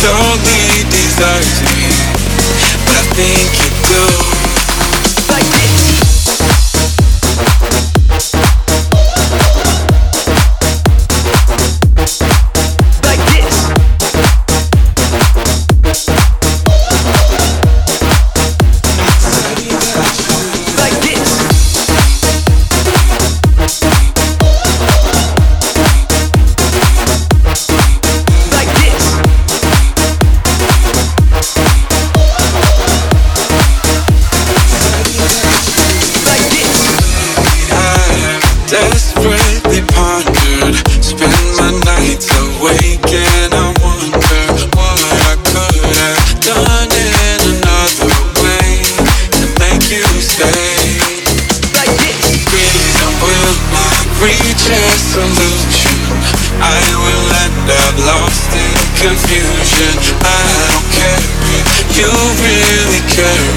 surely deserves me. But I think you do. Desperately pondered, spend my nights awake and I wonder what I could have done in another way to make you stay. Will not reach a solution. I will end up lost in confusion. I don't care if you really care